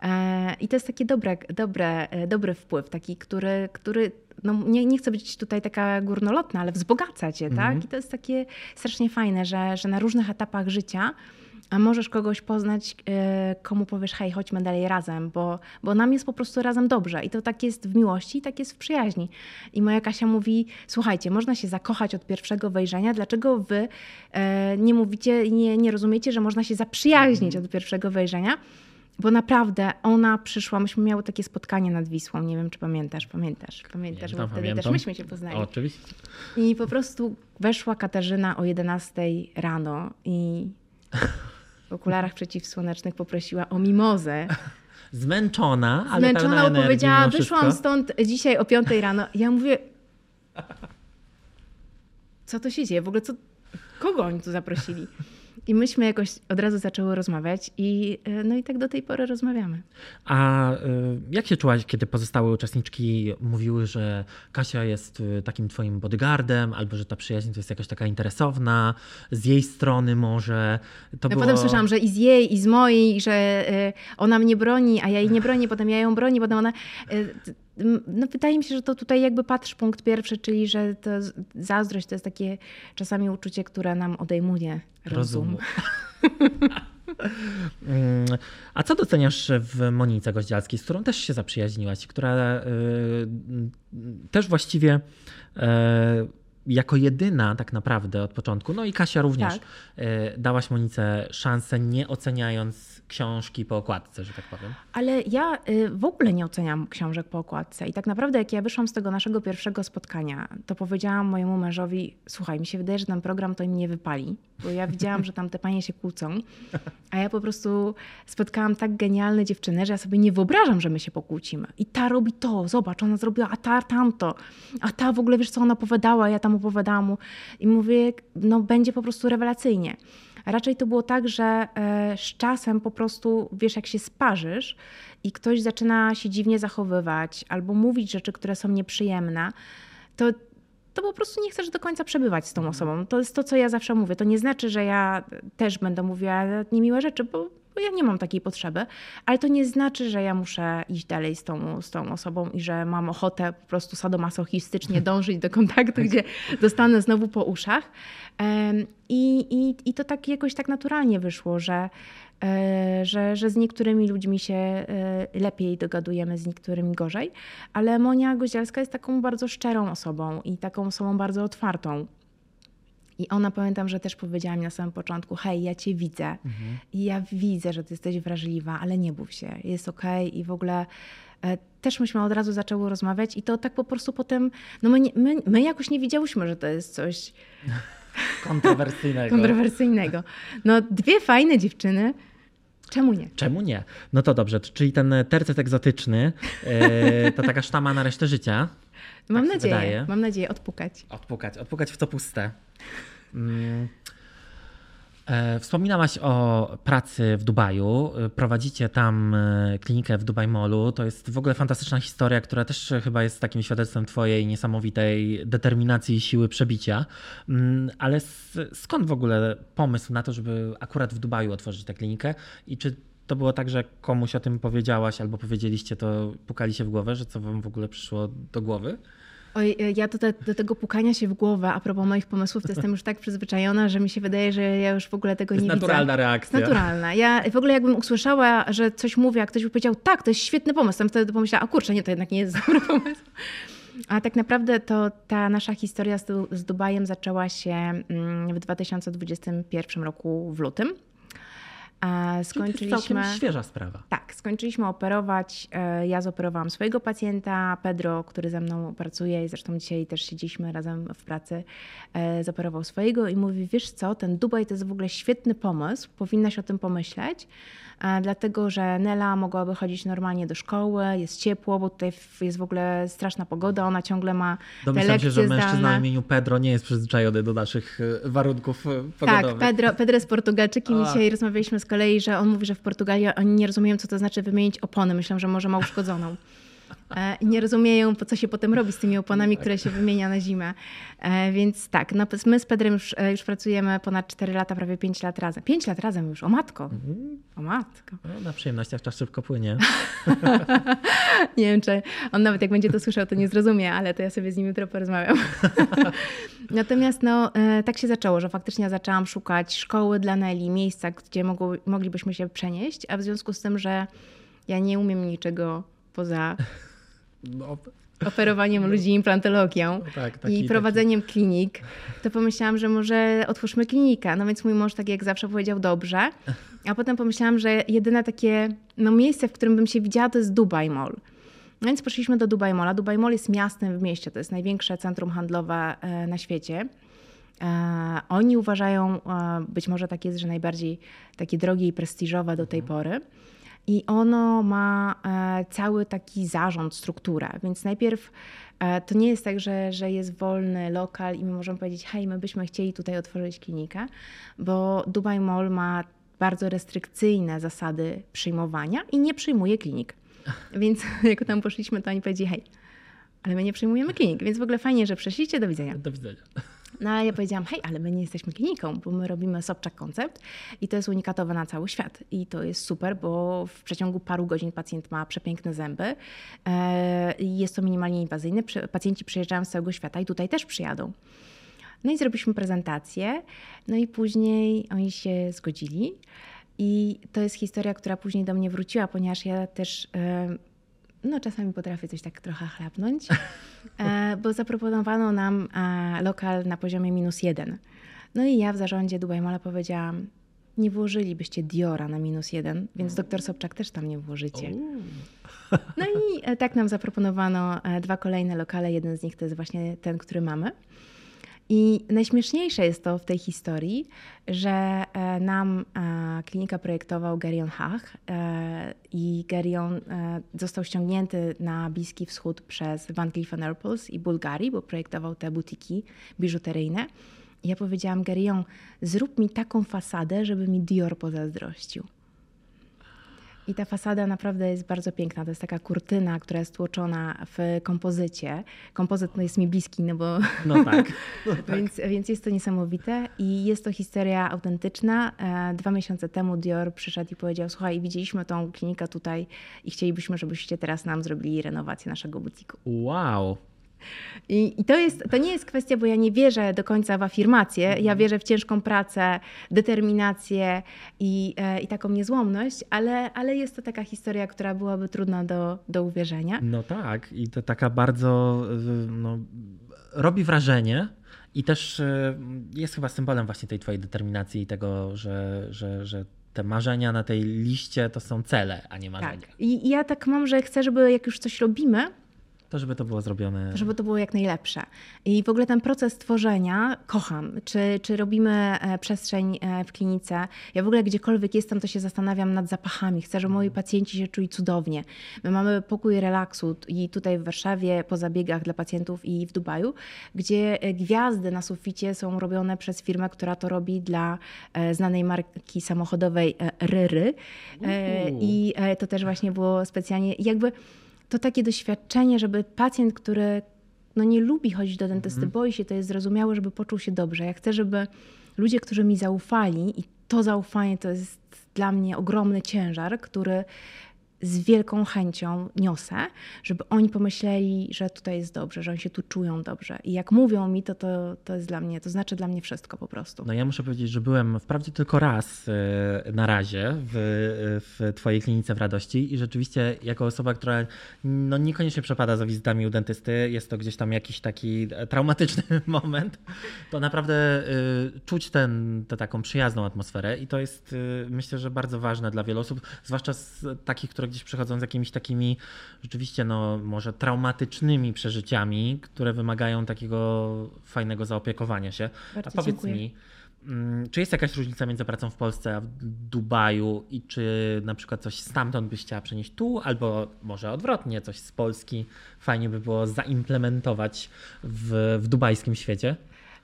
S2: E, I to jest taki dobre, dobre, e, dobry wpływ, taki, który, który no nie, nie chcę być tutaj taka górnolotna, ale wzbogaca cię, tak? I to jest takie strasznie fajne, że, że na różnych etapach życia a możesz kogoś poznać, e, komu powiesz, hej, chodźmy dalej razem, bo, bo nam jest po prostu razem dobrze. I to tak jest w miłości i tak jest w przyjaźni. I moja Kasia mówi, słuchajcie, można się zakochać od pierwszego wejrzenia, dlaczego wy e, nie mówicie, i nie, nie rozumiecie, że można się zaprzyjaźnić od pierwszego wejrzenia? Bo naprawdę ona przyszła, myśmy miały takie spotkanie nad Wisłą, nie wiem czy pamiętasz, pamiętasz, pamiętasz, bo
S1: Pamiętam,
S2: wtedy
S1: pamiętam.
S2: też myśmy się poznali.
S1: Oczywiście.
S2: I po prostu weszła Katarzyna o 11 rano i w okularach przeciwsłonecznych poprosiła o mimozę.
S1: Zmęczona, ale pełna
S2: Zmęczona
S1: energii
S2: opowiedziała,
S1: mimo
S2: wyszłam stąd dzisiaj o 5 rano. Ja mówię, co to się dzieje? W ogóle co, kogo oni tu zaprosili? I myśmy jakoś od razu zaczęły rozmawiać i e, no i tak do tej pory rozmawiamy.
S1: A y, jak się czułaś, kiedy pozostałe uczestniczki mówiły, że Kasia jest y, takim twoim bodyguardem, albo że ta przyjaźń to jest jakaś taka interesowna, z jej strony może? To
S2: No
S1: było...
S2: potem słyszałam, że i z jej, i z mojej, że e, ona mnie broni, a ja jej nie bronię, potem ja ją bronię, potem ona... e, No wydaje mi się, że to tutaj jakby patrz punkt pierwszy, czyli że to zazdrość to jest takie czasami uczucie, które nam odejmuje rozum.
S1: Mm, A co doceniasz w Monice Goździalskiej, z którą też się zaprzyjaźniłaś, która y, y, też właściwie y, jako jedyna tak naprawdę od początku, no i Kasia również,
S2: Tak.
S1: y, dałaś Monice szansę, nie oceniając książki po okładce, że tak powiem.
S2: Ale ja y, w ogóle nie oceniam książek po okładce. I tak naprawdę, jak ja wyszłam z tego naszego pierwszego spotkania, to powiedziałam mojemu mężowi: Słuchaj, mi się wydaje, że ten program to im nie wypali, bo ja widziałam, że tam te panie się kłócą, a ja po prostu spotkałam tak genialne dziewczyny, że ja sobie nie wyobrażam, że my się pokłócimy. I ta robi to, zobacz, ona zrobiła, a ta tamto, a ta w ogóle wiesz, co ona opowiadała, ja tam opowiadałam mu. I mówię: No, będzie po prostu rewelacyjnie. Raczej to było tak, że e, z czasem po prostu, wiesz, jak się sparzysz i ktoś zaczyna się dziwnie zachowywać albo mówić rzeczy, które są nieprzyjemne, to, to po prostu nie chcesz do końca przebywać z tą osobą. To jest to, co ja zawsze mówię. To nie znaczy, że ja też będę mówiła niemiłe rzeczy, bo, bo ja nie mam takiej potrzeby, ale to nie znaczy, że ja muszę iść dalej z tą, z tą osobą i że mam ochotę po prostu sadomasochistycznie dążyć do kontaktu, gdzie dostanę znowu po uszach. I, i, I to tak jakoś tak naturalnie wyszło, że, e, że, że z niektórymi ludźmi się e, lepiej dogadujemy, z niektórymi gorzej, ale Monia Goździelska jest taką bardzo szczerą osobą i taką osobą bardzo otwartą. I ona pamiętam, że też powiedziała mi na samym początku: Hej, ja cię widzę i ja widzę, że ty jesteś wrażliwa, ale nie bój się, jest okej i w ogóle. e, Też myśmy od razu zaczęły rozmawiać i to tak po prostu potem, no my, my, my jakoś nie widziałyśmy, że to jest coś
S1: Kontrowersyjnego.
S2: kontrowersyjnego. No dwie fajne dziewczyny, czemu nie?
S1: Czemu nie? No to dobrze, czyli ten tercet egzotyczny e, to taka sztama na resztę życia.
S2: Mam
S1: się
S2: nadzieję, mam nadzieję odpukać.
S1: Odpukać, odpukać w co puste. Mm. E, wspominałaś o pracy w Dubaju. Prowadzicie tam e, klinikę w Dubai Mallu. To jest w ogóle fantastyczna historia, która też chyba jest takim świadectwem Twojej niesamowitej determinacji i siły przebicia. Mm, ale skąd w ogóle pomysł na to, żeby akurat w Dubaju otworzyć tę klinikę? I czy to było tak, że komuś o tym powiedziałaś albo powiedzieliście, to pukali się w głowę, że co Wam w ogóle przyszło do głowy?
S2: Oj, e, ja do, te, do, tego pukania się w głowę, a propos moich pomysłów, to jestem już tak przyzwyczajona, że mi się wydaje, że ja już w ogóle tego nie
S1: widzę.
S2: To
S1: jest naturalna reakcja.
S2: Naturalna. Ja w ogóle jakbym usłyszała, że coś mówię, a ktoś by powiedział, tak, to jest świetny pomysł, to wtedy pomyślała, a kurczę, nie, to jednak nie jest dobry pomysł. A tak naprawdę to ta nasza historia z, z Dubajem zaczęła się mm, w 2021 roku w lutym.
S1: Skończyliśmy. Czyli to świeża sprawa.
S2: Tak, skończyliśmy operować. E, ja zoperowałam swojego pacjenta, Pedro, który ze mną pracuje i zresztą dzisiaj też siedzieliśmy razem w pracy, e, zoperował swojego i mówi: Wiesz co, ten Dubaj to jest w ogóle świetny pomysł, powinnaś o tym pomyśleć dlatego że Nela mogłaby chodzić normalnie do szkoły, jest ciepło, bo tutaj jest w ogóle straszna pogoda, ona ciągle ma
S1: Domyślam
S2: te
S1: się, że mężczyzna o imieniu Pedro nie jest przyzwyczajony do naszych e, warunków e,
S2: pogodowych. Tak, Pedro, Pedro jest Portugalczykiem i dzisiaj rozmawialiśmy z kolei, że on mówi, że w Portugalii oni nie rozumieją, co to znaczy wymienić opony. Myślę, że może ma uszkodzoną. E, i nie rozumieją, po co się potem robi z tymi oponami, które się wymienia na zimę. E, więc tak, no, my z Pedrem już, e, już pracujemy ponad 4 lata, prawie 5 lat razem. 5 lat razem już, o matko. Mhm. O matko.
S1: No, na przyjemnościach czas szybko płynie.
S2: nie wiem, czy on nawet jak będzie to słyszał, to nie zrozumie, ale to ja sobie z nim jutro porozmawiam. Natomiast no, tak się zaczęło, że faktycznie zaczęłam szukać szkoły dla Neli, miejsca, gdzie mogło, moglibyśmy się przenieść, a w związku z tym, że ja nie umiem niczego poza no. operowaniem ludzi implantologią no tak, taki, i prowadzeniem taki. klinik, to pomyślałam, że może otwórzmy klinikę. No więc mój mąż tak jak zawsze powiedział dobrze, a potem pomyślałam, że jedyne takie no, miejsce, w którym bym się widziała, to jest Dubai Mall. No więc poszliśmy do Dubai Malla. Dubai Mall jest miastem w mieście, to jest największe centrum handlowe e, na świecie. E, oni uważają, e, być może tak jest, że najbardziej takie drogie i prestiżowe do tej mhm. pory. I ono ma e, cały taki zarząd, strukturę. Więc najpierw e, to nie jest tak, że, że jest wolny lokal i my możemy powiedzieć, hej, my byśmy chcieli tutaj otworzyć klinikę, bo Dubai Mall ma bardzo restrykcyjne zasady przyjmowania i nie przyjmuje klinik. Więc jak tam poszliśmy, to oni powiedzieli, hej, ale my nie przyjmujemy klinik, więc w ogóle fajnie, że przyszliście, do widzenia.
S1: Do widzenia.
S2: No ale ja powiedziałam, hej, ale my nie jesteśmy kliniką, bo my robimy Sobczak koncept i to jest unikatowe na cały świat. I to jest super, bo w przeciągu paru godzin pacjent ma przepiękne zęby. E, jest to minimalnie inwazyjne. Pacjenci przyjeżdżają z całego świata i tutaj też przyjadą. No i zrobiliśmy prezentację, no i później oni się zgodzili. I to jest historia, która później do mnie wróciła, ponieważ ja też e, no czasami potrafię coś tak trochę chlapnąć, e, bo zaproponowano nam e, lokal na poziomie minus jeden. No i ja w zarządzie Dubai Mall powiedziałam, nie włożylibyście Diora na minus jeden, więc doktor Sobczak też tam nie włożycie. No i e, tak nam zaproponowano dwa kolejne lokale. Jeden z nich to jest właśnie ten, który mamy. I najśmieszniejsze jest to w tej historii, że e, nam e, klinika projektował Gerion Hach e, i Gerion został ściągnięty na Bliski Wschód przez Van Cleef Arpels i Bułgarii, bo projektował te butiki biżuteryjne. I ja powiedziałam Gerion, zrób mi taką fasadę, żeby mi Dior pozazdrościł. I ta fasada naprawdę jest bardzo piękna. To jest taka kurtyna, która jest tłoczona w kompozycie. Kompozyt no jest mi bliski, no bo.
S1: No tak. No
S2: tak. więc, więc jest to niesamowite i jest to historia autentyczna. E, dwa miesiące temu Dior przyszedł i powiedział: Słuchaj, widzieliśmy tą klinikę tutaj i chcielibyśmy, żebyście teraz nam zrobili renowację naszego butiku.
S1: Wow.
S2: I, I, to, jest, to nie jest kwestia, bo ja nie wierzę do końca w afirmację. Ja mhm. wierzę w ciężką pracę, determinację i, e, i taką niezłomność, ale, ale jest to taka historia, która byłaby trudna do, do uwierzenia.
S1: No tak, i to taka bardzo no, robi wrażenie. I też e, jest chyba symbolem właśnie tej twojej determinacji i tego, że, że, że te marzenia na tej liście to są cele, a nie marzenia.
S2: Tak. I ja tak mam, że chcę, żeby jak już coś robimy,
S1: To, żeby to było zrobione.
S2: Żeby to było jak najlepsze. I w ogóle ten proces tworzenia kocham. Czy, czy robimy e, przestrzeń e, w klinice? Ja w ogóle gdziekolwiek jestem, to się zastanawiam nad zapachami. Chcę, żeby moi pacjenci się czuli cudownie. My mamy pokój relaksu i tutaj w Warszawie, po zabiegach dla pacjentów i w Dubaju, gdzie e, gwiazdy na suficie są robione przez firmę, która to robi dla znanej marki samochodowej Ryry. I to też właśnie było specjalnie, jakby to takie doświadczenie, żeby pacjent, który no nie lubi chodzić do dentysty, mm. boi się, to jest zrozumiałe, żeby poczuł się dobrze. Ja chcę, żeby ludzie, którzy mi zaufali i to zaufanie to jest dla mnie ogromny ciężar, który z wielką chęcią niosę, żeby oni pomyśleli, że tutaj jest dobrze, że oni się tu czują dobrze. I jak mówią mi, to to, to jest dla mnie, to znaczy dla mnie wszystko po prostu.
S1: No ja muszę powiedzieć, że byłem wprawdzie tylko raz e, na razie w, w Twojej klinice w Radości i rzeczywiście jako osoba, która no niekoniecznie przepada za wizytami u dentysty, jest to gdzieś tam jakiś taki traumatyczny moment, to naprawdę e, czuć ten, tę taką przyjazną atmosferę i to jest e, myślę, że bardzo ważne dla wielu osób, zwłaszcza z takich, które gdzieś przychodzą z jakimiś takimi rzeczywiście, no może traumatycznymi przeżyciami, które wymagają takiego fajnego zaopiekowania się.
S2: Bardzo
S1: A powiedz
S2: dziękuję.
S1: mi, mm, czy jest jakaś różnica między pracą w Polsce a w Dubaju i czy na przykład coś stamtąd byś chciała przenieść tu, albo może odwrotnie, coś z Polski fajnie by było zaimplementować w, w dubajskim świecie?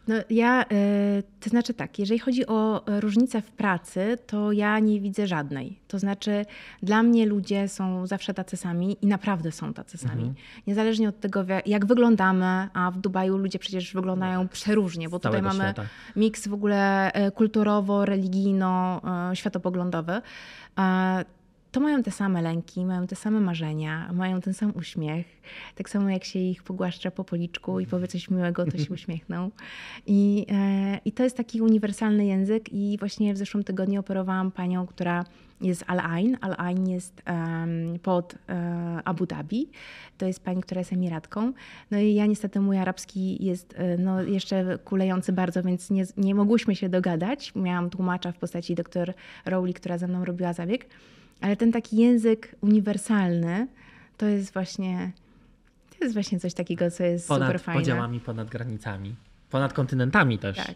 S2: No ja, y, to znaczy tak, jeżeli chodzi o różnice w pracy, to ja nie widzę żadnej. To znaczy dla mnie ludzie są zawsze tacy sami i naprawdę są tacy sami. Mhm. Niezależnie od tego, jak wyglądamy, a w Dubaju ludzie przecież wyglądają no tak. przeróżnie, bo tutaj mamy świata. miks w ogóle e, kulturowo, religijno, e, światopoglądowy to mają te same lęki, mają te same marzenia, mają ten sam uśmiech. Tak samo jak się ich pogłaszcza po policzku i powie coś miłego, to się uśmiechną. I, e, I to jest taki uniwersalny język i właśnie w zeszłym tygodniu operowałam panią, która jest Al Ain. Al Ain jest um, pod um, Abu Dhabi. To jest pani, która jest emiratką. No i ja niestety mój arabski jest e, no, jeszcze kulejący bardzo, więc nie, nie mogłyśmy się dogadać. Miałam tłumacza w postaci doktor Rowley, która ze mną robiła zabieg. Ale ten taki język uniwersalny to jest właśnie, to jest właśnie coś takiego, co jest
S1: ponad
S2: super fajne.
S1: Ponad podziałami, ponad granicami, ponad kontynentami też.
S2: Tak.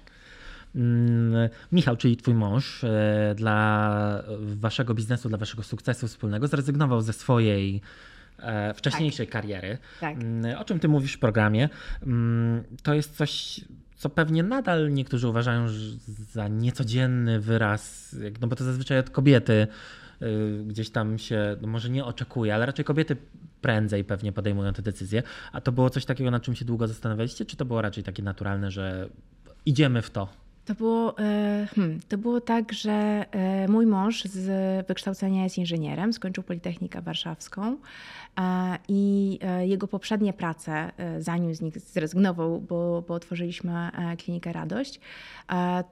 S1: Mm, Michał, czyli twój mąż, e, dla waszego biznesu, dla waszego sukcesu wspólnego zrezygnował ze swojej e, wcześniejszej tak. kariery.
S2: Tak.
S1: Mm, o czym ty mówisz w programie? Mm, to jest coś, co pewnie nadal niektórzy uważają za niecodzienny wyraz, no bo to zazwyczaj od kobiety gdzieś tam się, no może nie oczekuje, ale raczej kobiety prędzej pewnie podejmują te decyzje. A to było coś takiego, nad czym się długo zastanawialiście, czy to było raczej takie naturalne, że idziemy w to?
S2: To było, e, hmm, to było tak, że e, mój mąż z wykształcenia jest inżynierem, skończył Politechnikę Warszawską e, i jego poprzednie prace, zanim z nich zrezygnował, bo, bo otworzyliśmy klinikę Radość,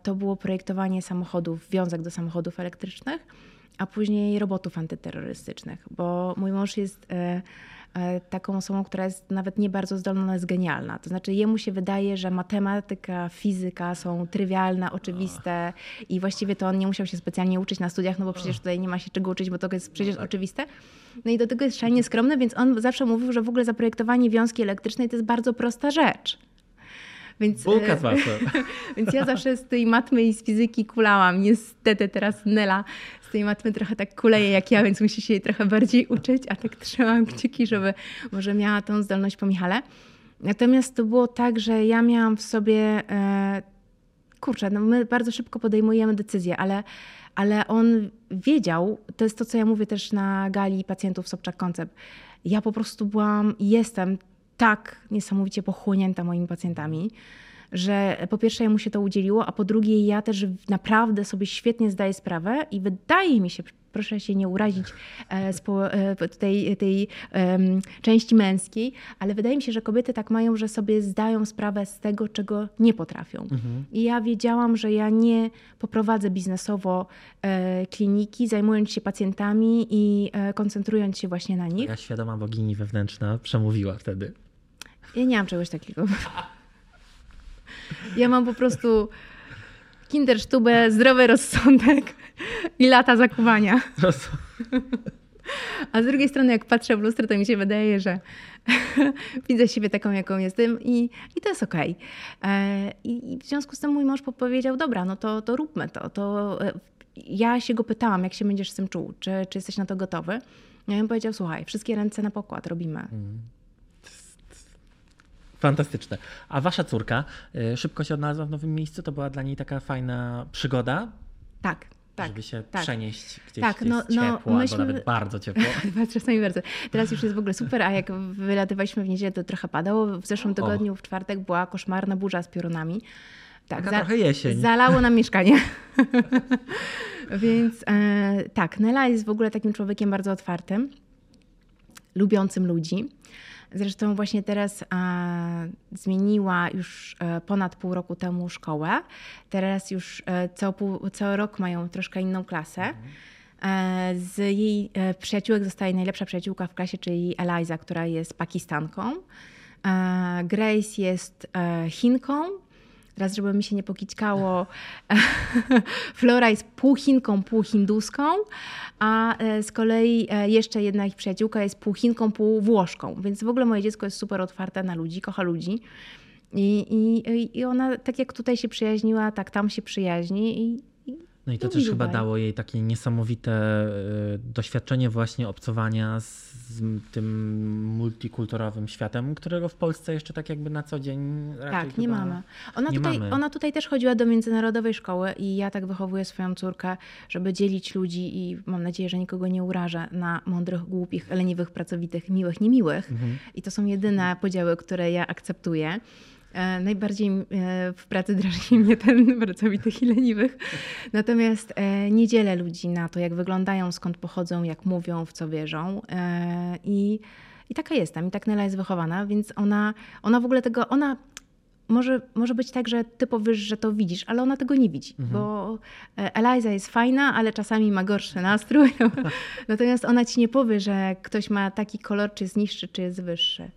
S2: to było projektowanie samochodów, wiązek do samochodów elektrycznych a później robotów antyterrorystycznych, bo mój mąż jest e, e, taką osobą, która jest nawet nie bardzo zdolna, ale jest genialna. To znaczy jemu się wydaje, że matematyka, fizyka są trywialne, oczywiste i właściwie to on nie musiał się specjalnie uczyć na studiach, no bo przecież tutaj nie ma się czego uczyć, bo to jest przecież no tak. oczywiste. No i do tego jest szalenie skromny, więc on zawsze mówił, że w ogóle zaprojektowanie wiązki elektrycznej to jest bardzo prosta rzecz.
S1: Więc, Bułka z
S2: więc ja zawsze z tej matmy i z fizyki kulałam. Niestety teraz Nela z tej matmy trochę tak kuleje jak ja, więc musi się jej trochę bardziej uczyć, a tak trzymałam kciuki, żeby może miała tą zdolność po Michale. Natomiast to było tak, że ja miałam w sobie, e, kurczę, no my bardzo szybko podejmujemy decyzje, ale, ale on wiedział, to jest to, co ja mówię też na gali pacjentów Sobczak Koncept, ja po prostu byłam jestem tak niesamowicie pochłonięta moimi pacjentami, że po pierwsze mu się to udzieliło, a po drugie ja też naprawdę sobie świetnie zdaję sprawę i wydaje mi się, proszę się nie urazić e, e, tej, tej części męskiej, ale wydaje mi się, że kobiety tak mają, że sobie zdają sprawę z tego, czego nie potrafią. Mhm. I ja wiedziałam, że ja nie poprowadzę biznesowo e, kliniki, zajmując się pacjentami i koncentrując się właśnie na nich.
S1: Ja świadoma bogini wewnętrzna przemówiła wtedy.
S2: Ja nie mam czegoś takiego. Ja mam po prostu kindersztubę, zdrowy rozsądek i lata zakuwania. A z drugiej strony, jak patrzę w lustro, to mi się wydaje, że widzę siebie taką, jaką jestem i, i to jest okej. Okay. E, I w związku z tym mój mąż powiedział, dobra, no to, to róbmy to. to. E, ja się go pytałam, jak się będziesz z tym czuł, czy, czy jesteś na to gotowy. Ja bym powiedział, słuchaj, wszystkie ręce na pokład robimy. Mm.
S1: Fantastyczne. A wasza córka y, szybko się odnalazła w nowym miejscu? To była dla niej taka fajna przygoda?
S2: Tak, tak,
S1: żeby się
S2: tak.
S1: przenieść gdzieś, tak, no, gdzieś no, ciepło, myśmy... albo nawet bardzo ciepło.
S2: Czasami bardzo. Teraz już jest w ogóle super, a jak wylatywaliśmy w niedzielę, to trochę padało. W zeszłym tygodniu, w czwartek, była koszmarna burza z piorunami.
S1: Tak, Taka za, trochę jesień.
S2: Zalało nam mieszkanie. Więc e, tak, Nela jest w ogóle takim człowiekiem bardzo otwartym, lubiącym ludzi. Zresztą właśnie teraz e, zmieniła już e, ponad pół roku temu szkołę. Teraz już e, co, pół, co rok mają troszkę inną klasę. Z jej przyjaciółek zostaje najlepsza przyjaciółka w klasie, czyli Eliza, która jest Pakistanką. Grace jest Chinką, Teraz, żeby mi się nie pokićkało, Flora jest pół Chinką, pół Hinduską, a e, z kolei e, jeszcze jedna ich przyjaciółka jest pół Chinką, pół Włoszką. Więc w ogóle moje dziecko jest super otwarte na ludzi, kocha ludzi. I, i, I ona, tak jak tutaj się przyjaźniła, tak tam się przyjaźni. I,
S1: no i to też chyba dało jej takie niesamowite e, doświadczenie właśnie obcowania z tym multikulturowym światem, którego w Polsce jeszcze tak jakby na co dzień raczej
S2: Tak, nie mamy. Ona,
S1: nie
S2: tutaj,
S1: mamy.
S2: ona tutaj też chodziła do międzynarodowej szkoły i ja tak wychowuję swoją córkę, żeby dzielić ludzi i mam nadzieję, że nikogo nie urażę na mądrych, głupich, leniwych, pracowitych, miłych, niemiłych. Mhm. I to są jedyne podziały, które ja akceptuję. E, najbardziej e, w pracy drażni mnie ten pracowitych i leniwych. Natomiast e, nie dzielę ludzi na to, jak wyglądają, skąd pochodzą, jak mówią, w co wierzą. I, i taka jestem. I tak Nela jest wychowana, więc ona, ona w ogóle tego, ona może, może być tak, że ty powiesz, że to widzisz, ale ona tego nie widzi, mhm. bo Eliza jest fajna, ale czasami ma gorszy nastrój. Natomiast ona ci nie powie, że ktoś ma taki kolor, czy jest niższy, czy jest wyższy.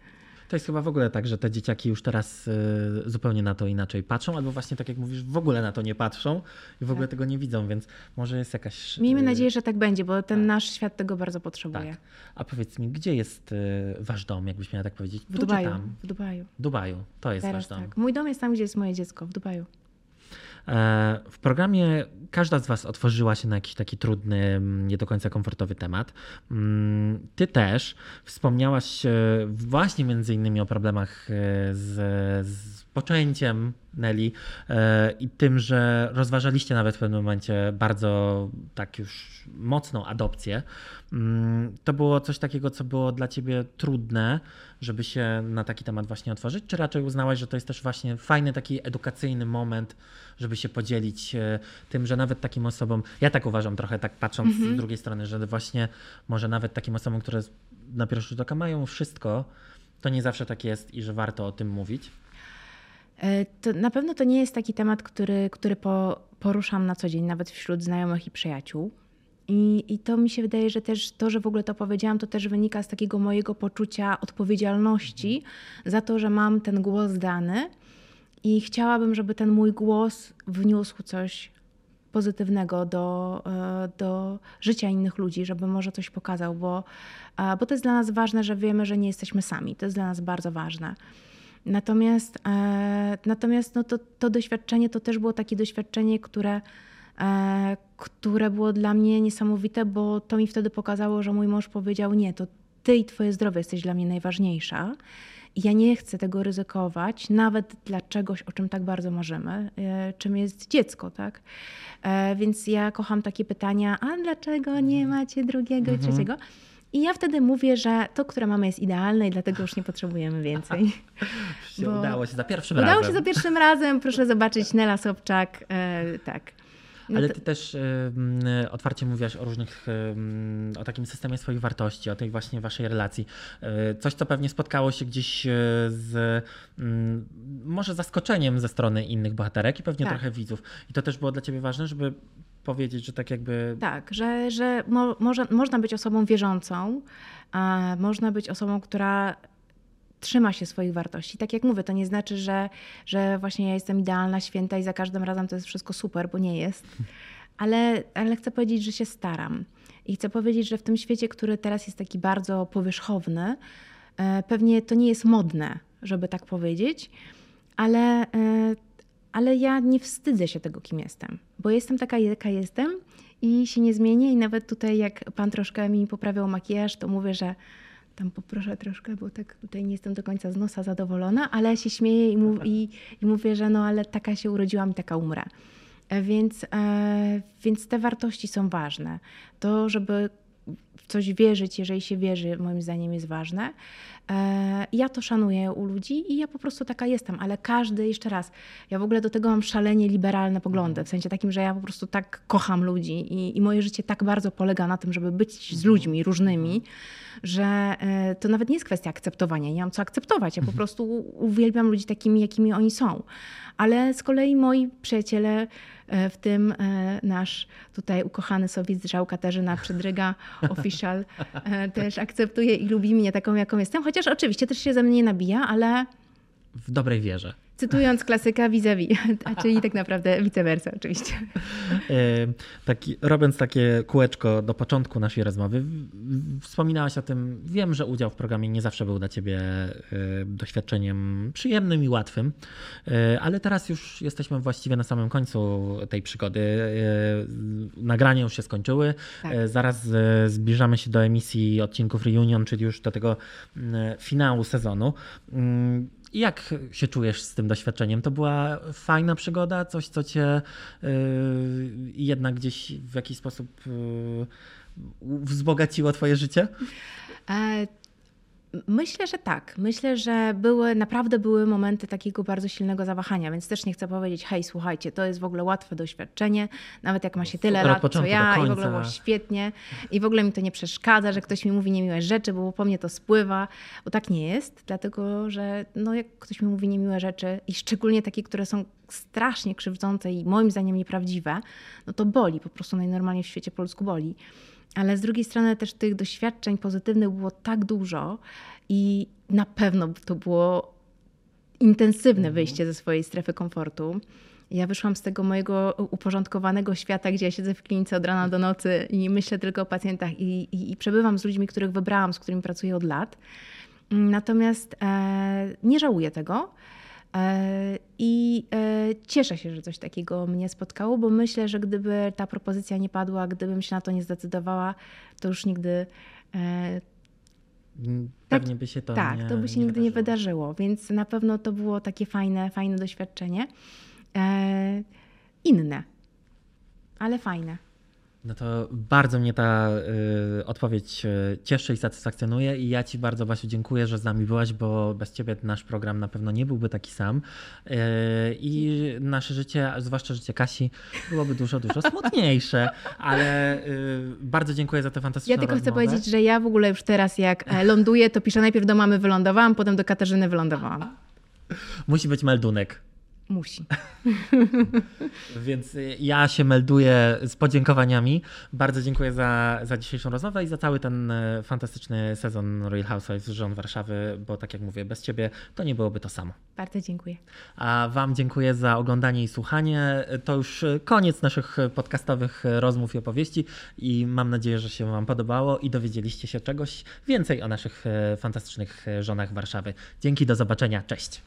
S1: To jest chyba w ogóle tak, że te dzieciaki już teraz y, zupełnie na to inaczej patrzą, albo właśnie tak jak mówisz, w ogóle na to nie patrzą i w ogóle tak. tego nie widzą, więc może jest jakaś.
S2: Miejmy y, nadzieję, że tak będzie, bo ten tak. nasz świat tego bardzo potrzebuje. Tak.
S1: A powiedz mi, gdzie jest y, wasz dom, jakbyś miała tak powiedzieć?
S2: W Dubaju. W Dubaju.
S1: W Dubaju, to jest teraz wasz dom.
S2: Tak. Mój dom jest tam, gdzie jest moje dziecko, w Dubaju.
S1: E, w programie każda z Was otworzyła się na jakiś taki trudny, nie do końca komfortowy temat. Mm, ty też wspomniałaś właśnie między innymi o problemach e, z, z poczęciem Nelly e, i tym, że rozważaliście nawet w pewnym momencie bardzo tak już mocną adopcję. Mm, to było coś takiego, co było dla ciebie trudne, żeby się na taki temat właśnie otworzyć, czy raczej uznałaś, że to jest też właśnie fajny taki edukacyjny moment, żeby się podzielić e, tym, że nawet takim osobom, ja tak uważam trochę tak patrząc mhm. z drugiej strony, że właśnie może nawet takim osobom, które na pierwszy rzut oka mają wszystko, to nie zawsze tak jest i że warto o tym mówić.
S2: E, to na pewno to nie jest taki temat, który, który po, poruszam na co dzień, nawet wśród znajomych i przyjaciół. I, I to mi się wydaje, że też to, że w ogóle to powiedziałam, to też wynika z takiego mojego poczucia odpowiedzialności za to, że mam ten głos dany i chciałabym, żeby ten mój głos wniósł coś pozytywnego do, e, do życia innych ludzi, żeby może coś pokazał, bo, bo to jest dla nas ważne, że wiemy, że nie jesteśmy sami. To jest dla nas bardzo ważne. Natomiast, e, natomiast no to, to doświadczenie to też było takie doświadczenie, które, e, które było dla mnie niesamowite, bo to mi wtedy pokazało, że mój mąż powiedział: Nie, to ty i twoje zdrowie jesteś dla mnie najważniejsza. I ja nie chcę tego ryzykować, nawet dla czegoś, o czym tak bardzo marzymy, e, czym jest dziecko, tak? Więc ja kocham takie pytania, a dlaczego nie macie drugiego i mhm. trzeciego? I ja wtedy mówię, że to, które mamy, jest idealne i dlatego już nie potrzebujemy więcej.
S1: Bo udało się za pierwszym
S2: udało
S1: razem.
S2: Udało się za pierwszym razem. Proszę zobaczyć Nela Sobczak. E, tak.
S1: No Ale ty też otwarcie mówiłaś o różnych, o takim systemie swoich wartości, o tej właśnie waszej relacji. Y, coś, co pewnie spotkało się gdzieś z może zaskoczeniem ze strony innych bohaterek i pewnie tak. trochę widzów. I to też było dla ciebie ważne, żeby powiedzieć, że tak jakby.
S2: Tak, że, że mo, może, można być osobą wierzącą, można być osobą, która trzyma się swoich wartości. Tak jak mówię, to nie znaczy, że, że właśnie ja jestem idealna, święta i za każdym razem to jest wszystko super, bo nie jest. Ale, ale chcę powiedzieć, że się staram. I chcę powiedzieć, że w tym świecie, który teraz jest taki bardzo powierzchowny, e, pewnie to nie jest modne, żeby tak powiedzieć, ale, e, ale ja nie wstydzę się tego, kim jestem, bo jestem taka, jaka jestem i się nie zmienię. I nawet tutaj, jak pan troszkę mi poprawiał makijaż, to mówię, że tam poproszę troszkę, bo tak tutaj nie jestem do końca z nosa zadowolona, ale się śmieję i, mów, i, i mówię, że no ale taka się urodziłam i taka umrę. E, więc, e, więc te wartości są ważne. To, żeby w coś wierzyć, jeżeli się wierzy, moim zdaniem jest ważne. E, ja to szanuję u ludzi i ja po prostu taka jestem, ale każdy, jeszcze raz, ja w ogóle do tego mam szalenie liberalne poglądy, w sensie takim, że ja po prostu tak kocham ludzi i, i moje życie tak bardzo polega na tym, żeby być z ludźmi różnymi, że e, to nawet nie jest kwestia akceptowania, nie mam co akceptować, ja po prostu uwielbiam ludzi takimi, jakimi oni są. Ale z kolei moi przyjaciele, e, w tym nasz tutaj ukochany sowiec Żał Katarzyna Przedryga, official, też akceptuje i lubi mnie taką, jaką jestem, chociaż oczywiście też się ze mnie nie nabija, ale...
S1: W dobrej wierze.
S2: Cytując klasyka vis-a-vis, czyli tak naprawdę vice versa oczywiście.
S1: E, taki, robiąc takie kółeczko do początku naszej rozmowy, wspominałaś o tym, wiem, że udział w programie nie zawsze był dla ciebie e, doświadczeniem przyjemnym i łatwym, e, ale teraz już jesteśmy właściwie na samym końcu tej przygody. Nagrania już się skończyły, tak. zaraz zbliżamy się do emisji odcinków Reunion, czyli już do tego finału sezonu. Jak się czujesz z tym doświadczeniem? To była fajna przygoda, coś, co cię yy, jednak gdzieś w jakiś sposób yy, wzbogaciło twoje życie?
S2: Myślę, że tak. Myślę, że były, naprawdę były momenty takiego bardzo silnego zawahania, więc też nie chcę powiedzieć, hej, słuchajcie, to jest w ogóle łatwe doświadczenie, nawet jak ma się tyle lat, co ja i w ogóle było świetnie i w ogóle mi to nie przeszkadza, że ktoś mi mówi niemiłe rzeczy, bo po mnie to spływa, bo tak nie jest, dlatego, że no, jak ktoś mi mówi niemiłe rzeczy i szczególnie takie, które są strasznie krzywdzące i moim zdaniem nieprawdziwe, no to boli, po prostu najnormalniej w świecie po ludzku boli. Ale z drugiej strony też tych doświadczeń pozytywnych było tak dużo i na pewno to było intensywne mhm. wyjście ze swojej strefy komfortu. Ja wyszłam z tego mojego uporządkowanego świata, gdzie ja siedzę w klinice od rana do nocy i myślę tylko o pacjentach i, i, i przebywam z ludźmi, których wybrałam, z którymi pracuję od lat. Natomiast e, nie żałuję tego. E, I e, cieszę się, że coś takiego mnie spotkało, bo myślę, że gdyby ta propozycja nie padła, gdybym się na to nie zdecydowała, to już nigdy. E,
S1: Pewnie tak, by się to
S2: Tak,
S1: nie,
S2: to by się
S1: nie
S2: nigdy wydarzyło. nie wydarzyło, więc na pewno to było takie fajne, fajne doświadczenie. inne, ale fajne.
S1: No to bardzo mnie ta y, odpowiedź y, cieszy i satysfakcjonuje i ja Ci bardzo Basiu dziękuję, że z nami byłaś, bo bez Ciebie nasz program na pewno nie byłby taki sam y, i nasze życie, zwłaszcza życie Kasi, byłoby dużo, dużo smutniejsze, ale y, bardzo dziękuję za tę fantastyczną
S2: Ja tylko
S1: rozmowę.
S2: chcę powiedzieć, że ja w ogóle już teraz jak e, ląduję, to piszę najpierw do mamy wylądowałam, potem do Katarzyny wylądowałam.
S1: Musi być meldunek.
S2: Musi.
S1: Więc y, ja się melduję z podziękowaniami. Bardzo dziękuję za, za dzisiejszą rozmowę i za cały ten y, fantastyczny sezon Royal Housewives z Żon Warszawy, bo tak jak mówię, bez ciebie to nie byłoby to samo.
S2: Bardzo dziękuję.
S1: A wam dziękuję za oglądanie i słuchanie. To już koniec naszych podcastowych rozmów i opowieści i mam nadzieję, że się wam podobało i dowiedzieliście się czegoś więcej o naszych y, fantastycznych żonach Warszawy. Dzięki, do zobaczenia. Cześć.